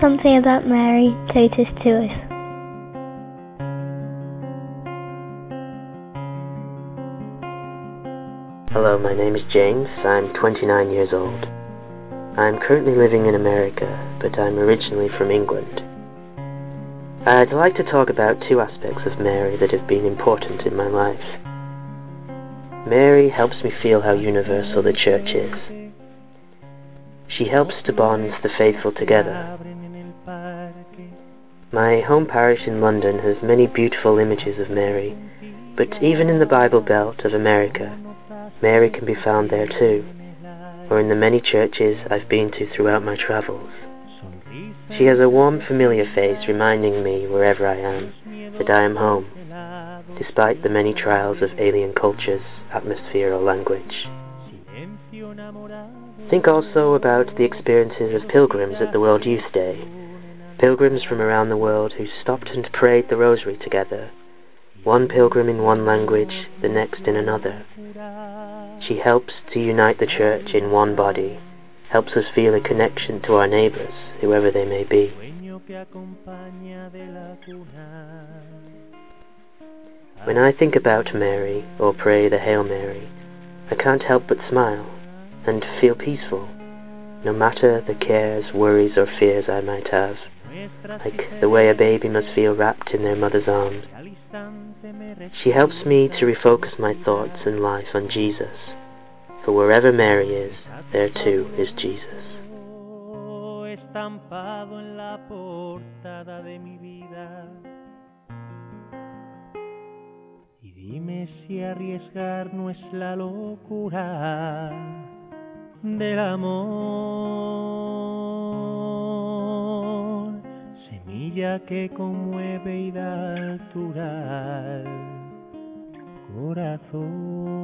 something about Mary totus tuus. Hello, my name is James. I'm 29 years old. I'm currently living in America, but I'm originally from England. I'd like to talk about two aspects of Mary that have been important in my life. Mary helps me feel how universal the Church is. She helps to bond the faithful together. My home parish in London has many beautiful images of Mary, but even in the Bible Belt of America, Mary can be found there too, or in the many churches I've been to throughout my travels. She has a warm, familiar face reminding me, wherever I am, that I am home, despite the many trials of alien cultures, atmosphere, or language. Think also about the experiences of pilgrims at the World Youth Day, pilgrims from around the world who stopped and prayed the Rosary together, one pilgrim in one language, the next in another. She helps to unite the Church in one body, helps us feel a connection to our neighbours, whoever they may be. When I think about Mary, or pray the Hail Mary, I can't help but smile and feel peaceful, no matter the cares, worries, or fears I might have, like the way a baby must feel wrapped in their mother's arms. She helps me to refocus my thoughts and life on Jesus, for wherever Mary is, there too is Jesus. dime si arriesgar no es la locura del amor, semilla que conmueve y da altura al corazón.